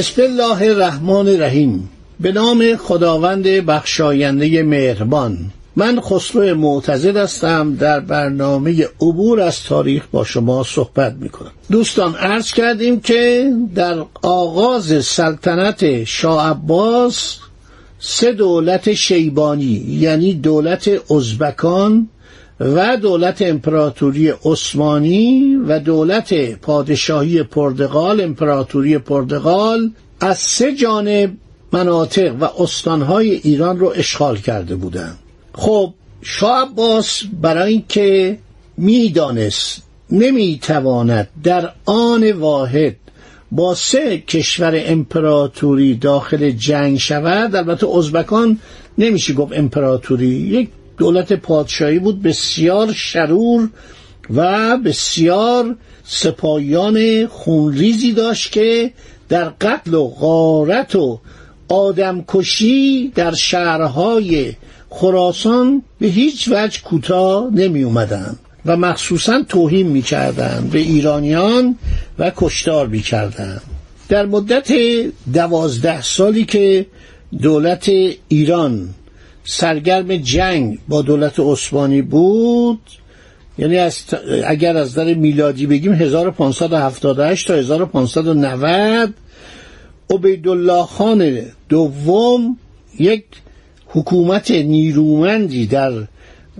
بسم الله الرحمن الرحیم. به نام خداوند بخشاینده مهربان. من خسرو معتزد هستم. در برنامه عبور از تاریخ با شما صحبت می کنم دوستان عرض کردیم که در آغاز سلطنت شاه عباس سه دولت شیبانی یعنی دولت ازبکان و دولت امپراتوری عثمانی و دولت پادشاهی پرتغال امپراتوری پرتغال از سه جانب مناطق و استانهای ایران رو اشغال کرده بودند خب شاه عباس برای اینکه می‌دانست نمی‌تواند در آن واحد با سه کشور امپراتوری داخل جنگ شود البته ازبکان نمیشه گفت امپراتوری یک دولت پادشاهی بود بسیار شرور و بسیار سپاهیان خونریزی داشت که در قتل و غارت و آدمکشی در شهرهای خراسان به هیچ وجه کوتاه نمی اومدن و مخصوصا توهین می کردن به ایرانیان و کشتار می کردن. در مدت دوازده سالی که دولت ایران سرگرم جنگ با دولت عثمانی بود. یعنی از اگر از در میلادی بگیم 1578 تا 1590 عبیدالله خان دوم یک حکومت نیرومندی در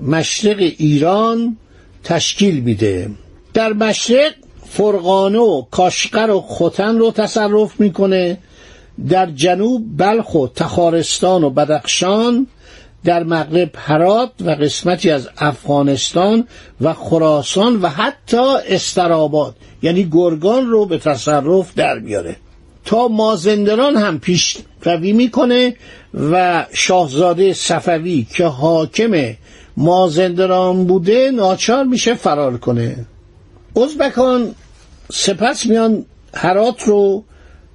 مشرق ایران تشکیل میده. در مشرق فرغانه و کاشقر و ختن رو تصرف می‌کنه. در جنوب بلخ و تخارستان و بدخشان در مغرب هرات و قسمتی از افغانستان و خراسان و حتی استراباد یعنی گرگان رو به تصرف در میاره. تا مازندران هم پیش روی می‌کنه و شاهزاده صفوی که حاکم مازندران بوده ناچار میشه فرار کنه. ازبکان سپس میان هرات رو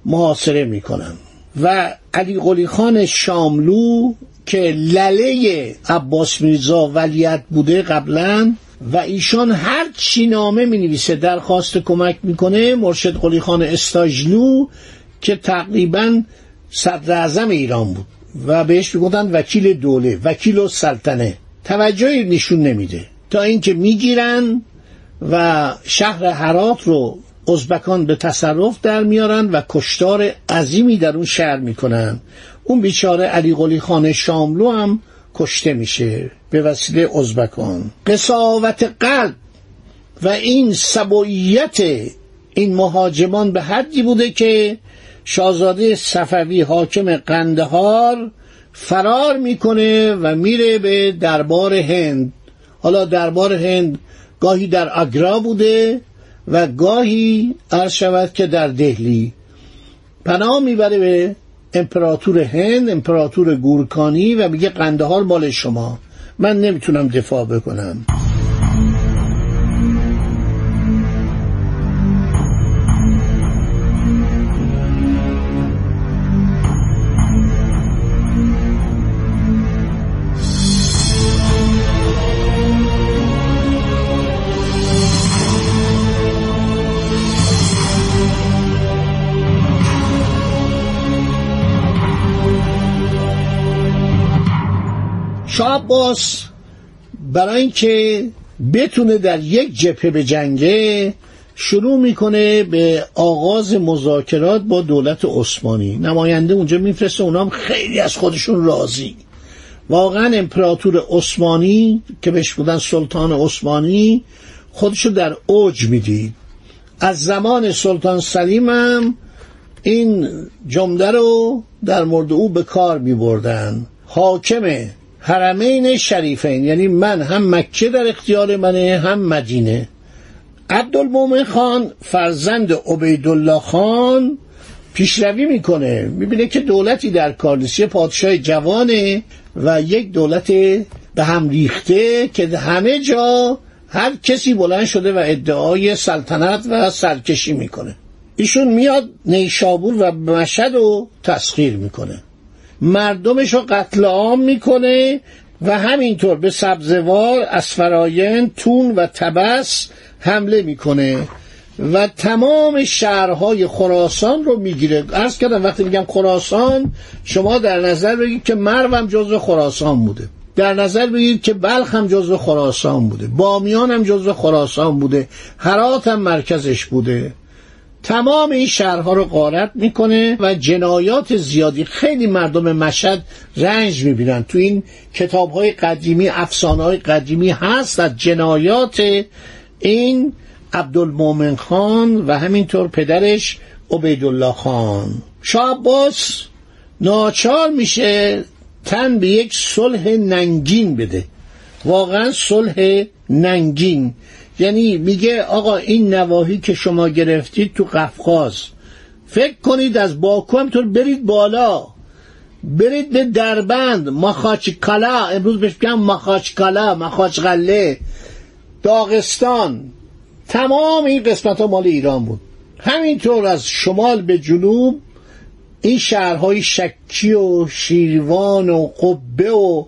محاصره می‌کنن. و علی قلی خان شاملو که لله عباس میرزا ولیت بوده قبلا و ایشان هر چی نامه می نویسه درخواست کمک می‌کنه مرشد قلی خان استاجلو که تقریبا صدر اعظم ایران بود و بهش می‌گفتن وکیل دوله وکیل و سلطنه. توجهی نشون نمیده. تا اینکه می‌گیرن و شهر هرات رو ازبکان به تصرف در میارن و کشتار عظیمی در اون شهر می‌کنن. اون بیچاره علی قلی خان شاملو هم کشته میشه به وسیله ازبکان. قصاوت قلب و این سبویت این مهاجمان به حدی بوده که شاهزاده صفوی حاکم قندهار فرار می‌کنه و میره به دربار هند. حالا دربار هند گاهی در اگرا بوده و گاهی عرض شود که در دهلی. پناه می‌بره به امپراتور هند امپراتور گورکانی و میگه قندهار مال شما. من نمی‌تونم دفاع بکنم. شاه عباس برای اینکه بتونه در یک جبهه به جنگه شروع می‌کنه به آغاز مذاکرات با دولت عثمانی. نماینده اونجا میفرسته اونام خیلی از خودشون راضی. واقعا امپراتور عثمانی که بهش بودن سلطان عثمانی خودشو در اوج می‌دید. از زمان سلطان سلیم هم این جمله رو در مورد او به کار می بردن حاکم حرمین شریفین. یعنی من هم مکه در اختیار منه هم مدینه. عبدالمومن خان فرزند عبیدالله خان پیشروی می‌کنه. می‌بینه که دولتی در کاردیسی پادشاه جوانه و یک دولت به هم ریخته که همه جا هر کسی بلند شده و ادعای سلطنت و سرکشی می‌کنه. ایشون میاد نیشابور و مشهد رو تسخیر می‌کنه. مردمش رو قتل عام می‌کنه و همینطور به سبزوار اسفراین تون و تبس حمله می‌کنه و تمام شهرهای خراسان رو می‌گیره. عرض کردم وقتی میگم خراسان شما در نظر بگید که مرو هم جزو خراسان بوده. در نظر بگیرید که بلخ هم جزو خراسان بوده. بامیان هم جزو خراسان بوده. هرات هم مرکزش بوده. تمام این شهرها رو غارت می‌کنه و جنایات زیادی خیلی مردم مشهد رنج می‌بینن. تو این کتاب های قدیمی افسانه های قدیمی هست از جنایات این عبدالمومن خان و همینطور پدرش عبیدالله خان. شاه عباس ناچار میشه تن به یک صلح ننگین بده. واقعا صلح ننگین. یعنی میگه آقا این نواحی که شما گرفتید تو قفقاز فکر کنید از باکو همطور برید بالا برید به دربند مخاچکالا امروز بهش میگن مخاچکالا مخاچقله داغستان تمام این قسمت ها مال ایران بود. همینطور از شمال به جنوب این شهرهای شکی و شیروان و قبه و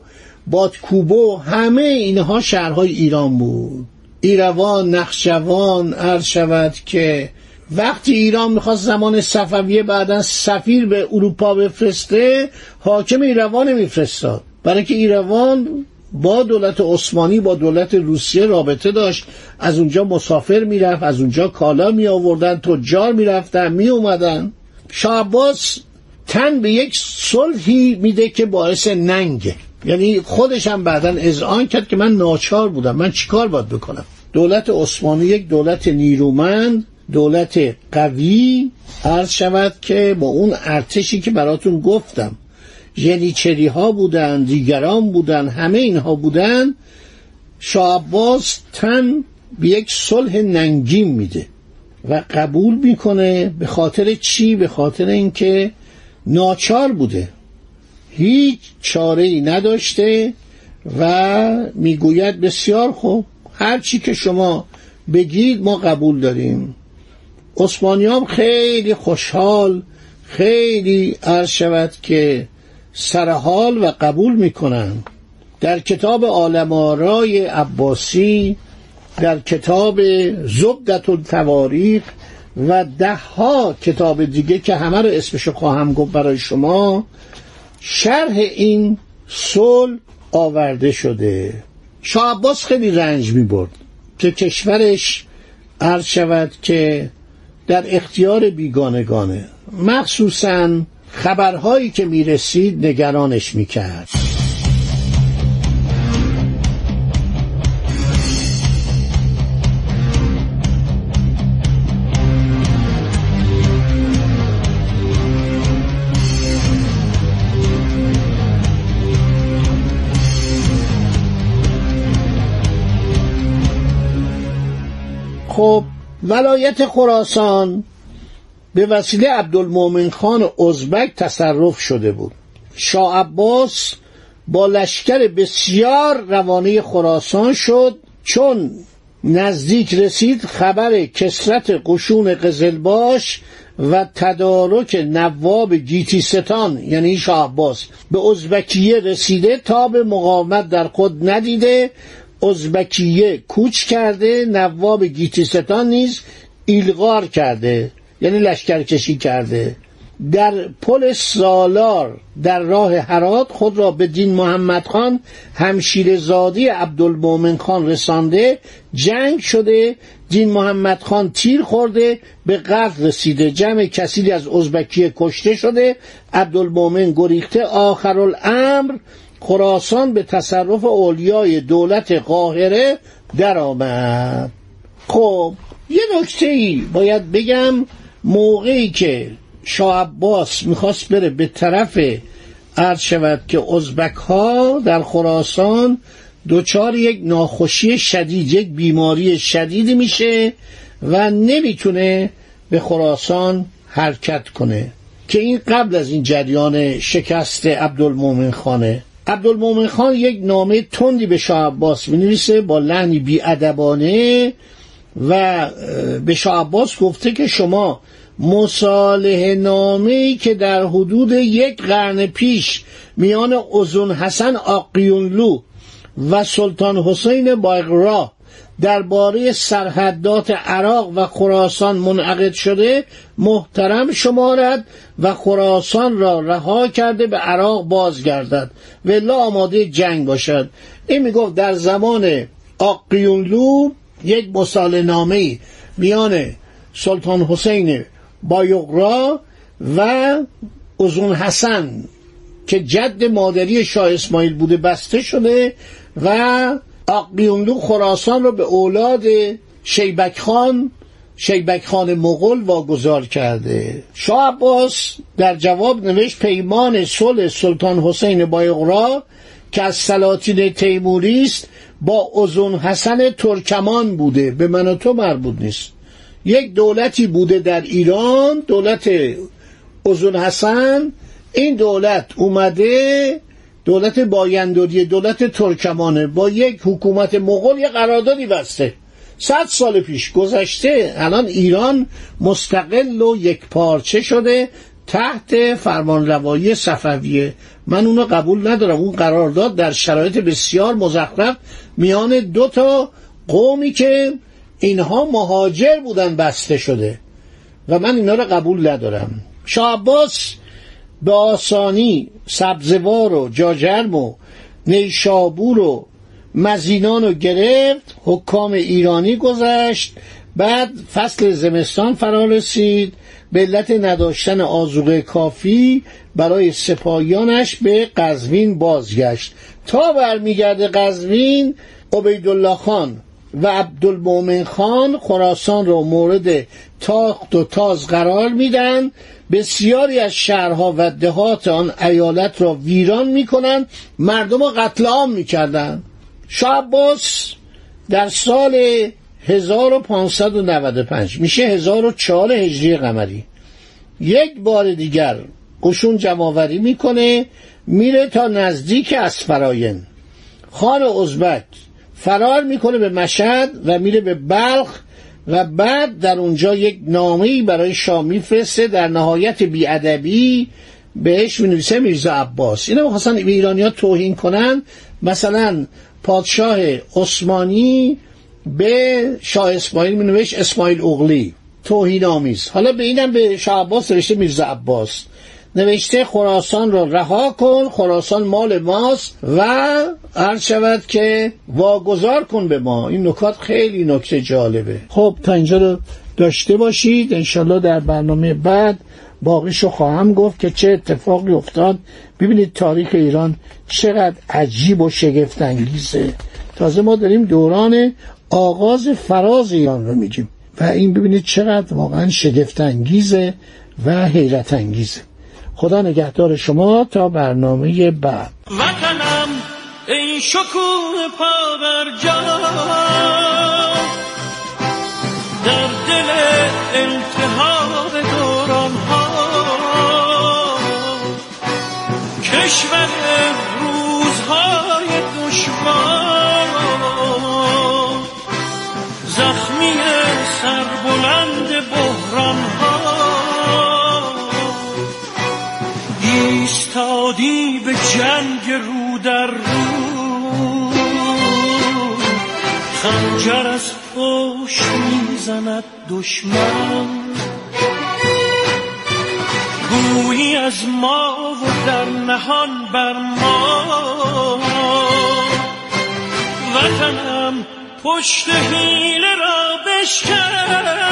بادکوبه و همه اینها شهرهای ایران بود. ایروان نخشوان عرض شود که وقتی ایران می‌خواست زمان صفویه بعدا سفیر به اروپا بفرسته حاکم ایروان میفرستاد برای که ایروان با دولت عثمانی با دولت روسیه رابطه داشت. از اونجا مسافر می‌رفت از اونجا کالا می آوردن تجار می‌رفتن می اومدن شاه تن به یک صلحی میده که باعث ننگه یعنی خودش هم بعدا اذعان کرد که من ناچار بودم. من چیکار باید بکنم؟ دولت عثمانی یک دولت نیرومند دولت قوی عرض شود که با اون ارتشی که براتون گفتم. ینیچری ها بودن دیگران بودن همه اینها بودن. شاه تن به یک صلح ننگین میده و قبول می‌کنه به خاطر چی؟ به خاطر اینکه ناچار بوده. هیچ چاره ای نداشته و می‌گوید بسیار خوب هر چی که شما بگید ما قبول داریم. عثمانی خیلی خوشحال خیلی عرض شود که سرحال و قبول می‌کنن. در کتاب آلمارای عباسی در کتاب زبدت التواریخ و ده ها کتاب دیگه که همه رو اسمشو خواهم گفت برای شما شرح این صلح آورده شده. شاه عباس خیلی رنج می برد که کشورش عرض شود که در اختیار بیگانگانه. مخصوصا خبرهایی که می رسید نگرانش می کرد خب ولایت خراسان به وسیله عبدالمومن خان ازبک تصرف شده بود. شاه عباس با لشکر بسیار روانه خراسان شد چون نزدیک رسید خبر کسرت قشون قزلباش و تدارک نواب گیتیستان یعنی شاه عباس به ازبکیه رسیده تا به مقاومت در خود ندیده ازبکیه کوچ کرده نواب گیتیستان نیز ایلغار کرده یعنی لشکرکشی کرده. در پل سالار در راه هرات خود را به دین محمد خان همشیر زادی عبدالمومن خان رسانده جنگ شده دین محمد خان تیر خورده به قتل رسیده. جمع کسیلی از ازبکیه کشته شده عبدالمومن گریخته. آخرالامر خراسان به تصرف اولیای دولت قاهره درآمد. خب یه نکته ای باید بگم موقعی که شاه عباس می‌خواست بره به طرف عرض شود که ازبک ها در خراسان دچار یک ناخوشی شدید یک بیماری شدیدی میشه و نمی‌تونه به خراسان حرکت کنه. که این قبل از این جریان شکست عبدالمومن خانه عبدالمومن خان یک نامه تندی به شاه عباس می با لحنی بیادبانه و به شاه عباس گفته که شما مصالح نامه که در حدود یک قرن پیش میان ازون حسن آقیونلو و سلطان حسین بایقرا درباره سرحدات عراق و خراسان منعقد شده محترم شمارد و خراسان را رها کرده به عراق بازگردد. ولا آماده جنگ باشد. این می‌گفت در زمان آقیونلو یک مسال نامه میان سلطان حسین بایقرا و ازون حسن که جد مادری شاه اسماعیل بوده بسته شده و آقیونلو خراسان رو به اولاد شیبک خان شیبک خان مغل واگذار کرده. شاه عباس در جواب نوشت پیمان صلح سلطان حسین بایقرا که از سلاطین تیموری است با ازون حسن ترکمان بوده. به من و تو مربوط نیست. یک دولتی بوده در ایران دولت ازون حسن. این دولت اومده دولت بایندوری دولت ترکمانه با یک حکومت مغول یه قراردادی بسته. صد سال پیش گذشته الان ایران مستقل و یک پارچه شده تحت فرمان روایی صفویه. من اونو قبول ندارم. اون قرارداد در شرایط بسیار مزخرف. میان دو تا قومی که اینها مهاجر بودن بسته شده. و من اینا رو قبول ندارم. شاه عباس به آسانی سبزوار و جاجرم و نیشابور و مزینان رو گرفت حکام ایرانی گذشت بعد فصل زمستان فرا رسید به علت نداشتن آزوقه کافی برای سپاهیانش به قزوین بازگشت. تا برمیگرده قزوین عبیدالله خان و عبدالمومن خان خراسان را مورد تاخت و تاز قرار میدن. بسیاری از شهرها و دهات آن ایالت را ویران می‌کنند مردم را قتل عام می‌کردند شاه عباس در سال 1595 میشه 1004 هجری قمری یک بار دیگر قشون جمعآوری می‌کنه میره تا نزدیک اسفراین خان ازبک فرار می‌کنه به مشهد و میره به بلخ و بعد در اونجا یک نامه‌ای برای شاه میفرسته. در نهایت بیادبی بهش می‌نویسه میرزا عباس. اینا می‌خواستن به ایرانی ها توهین کنن. مثلا پادشاه عثمانی به شاه اسماعیل مینوشت اسماعیل اغلی. توهین آمیز حالا به اینم به شاه عباس نوشته میرزا عباس. نوشته خراسان را رها کن خراسان مال ماست و عرض شود که واگذار کن به ما. این نکات خیلی نکته جالبه. خب تا اینجا رو داشته باشید. انشالله در برنامه بعد باقیشو خواهم گفت که چه اتفاقی افتاد. ببینید تاریخ ایران چقدر عجیب و شگفت انگیزه. تازه ما داریم دوران آغاز فراز ایران رو میگیم. و این ببینید چقدر واقعا شگفت انگیزه و حیرت انگیزه. خدا نگهدار شما تا برنامه بعد. وطنم ای شکوه پا در دل التحاب دوران ها کشور روزهای دشوار زخمی سربلند بحران ها ایستادی به جنگ رو در رو. خنجر از پشت می‌زند دشمن. گویی از ما و در نهان بر ما. وطنم پشت حیله را بشکن.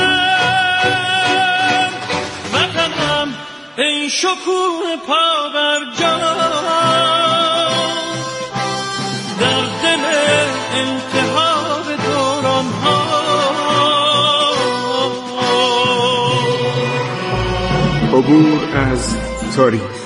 ای شکوه پا بر در دل التهاب دوران ها. عبور از تاریخ.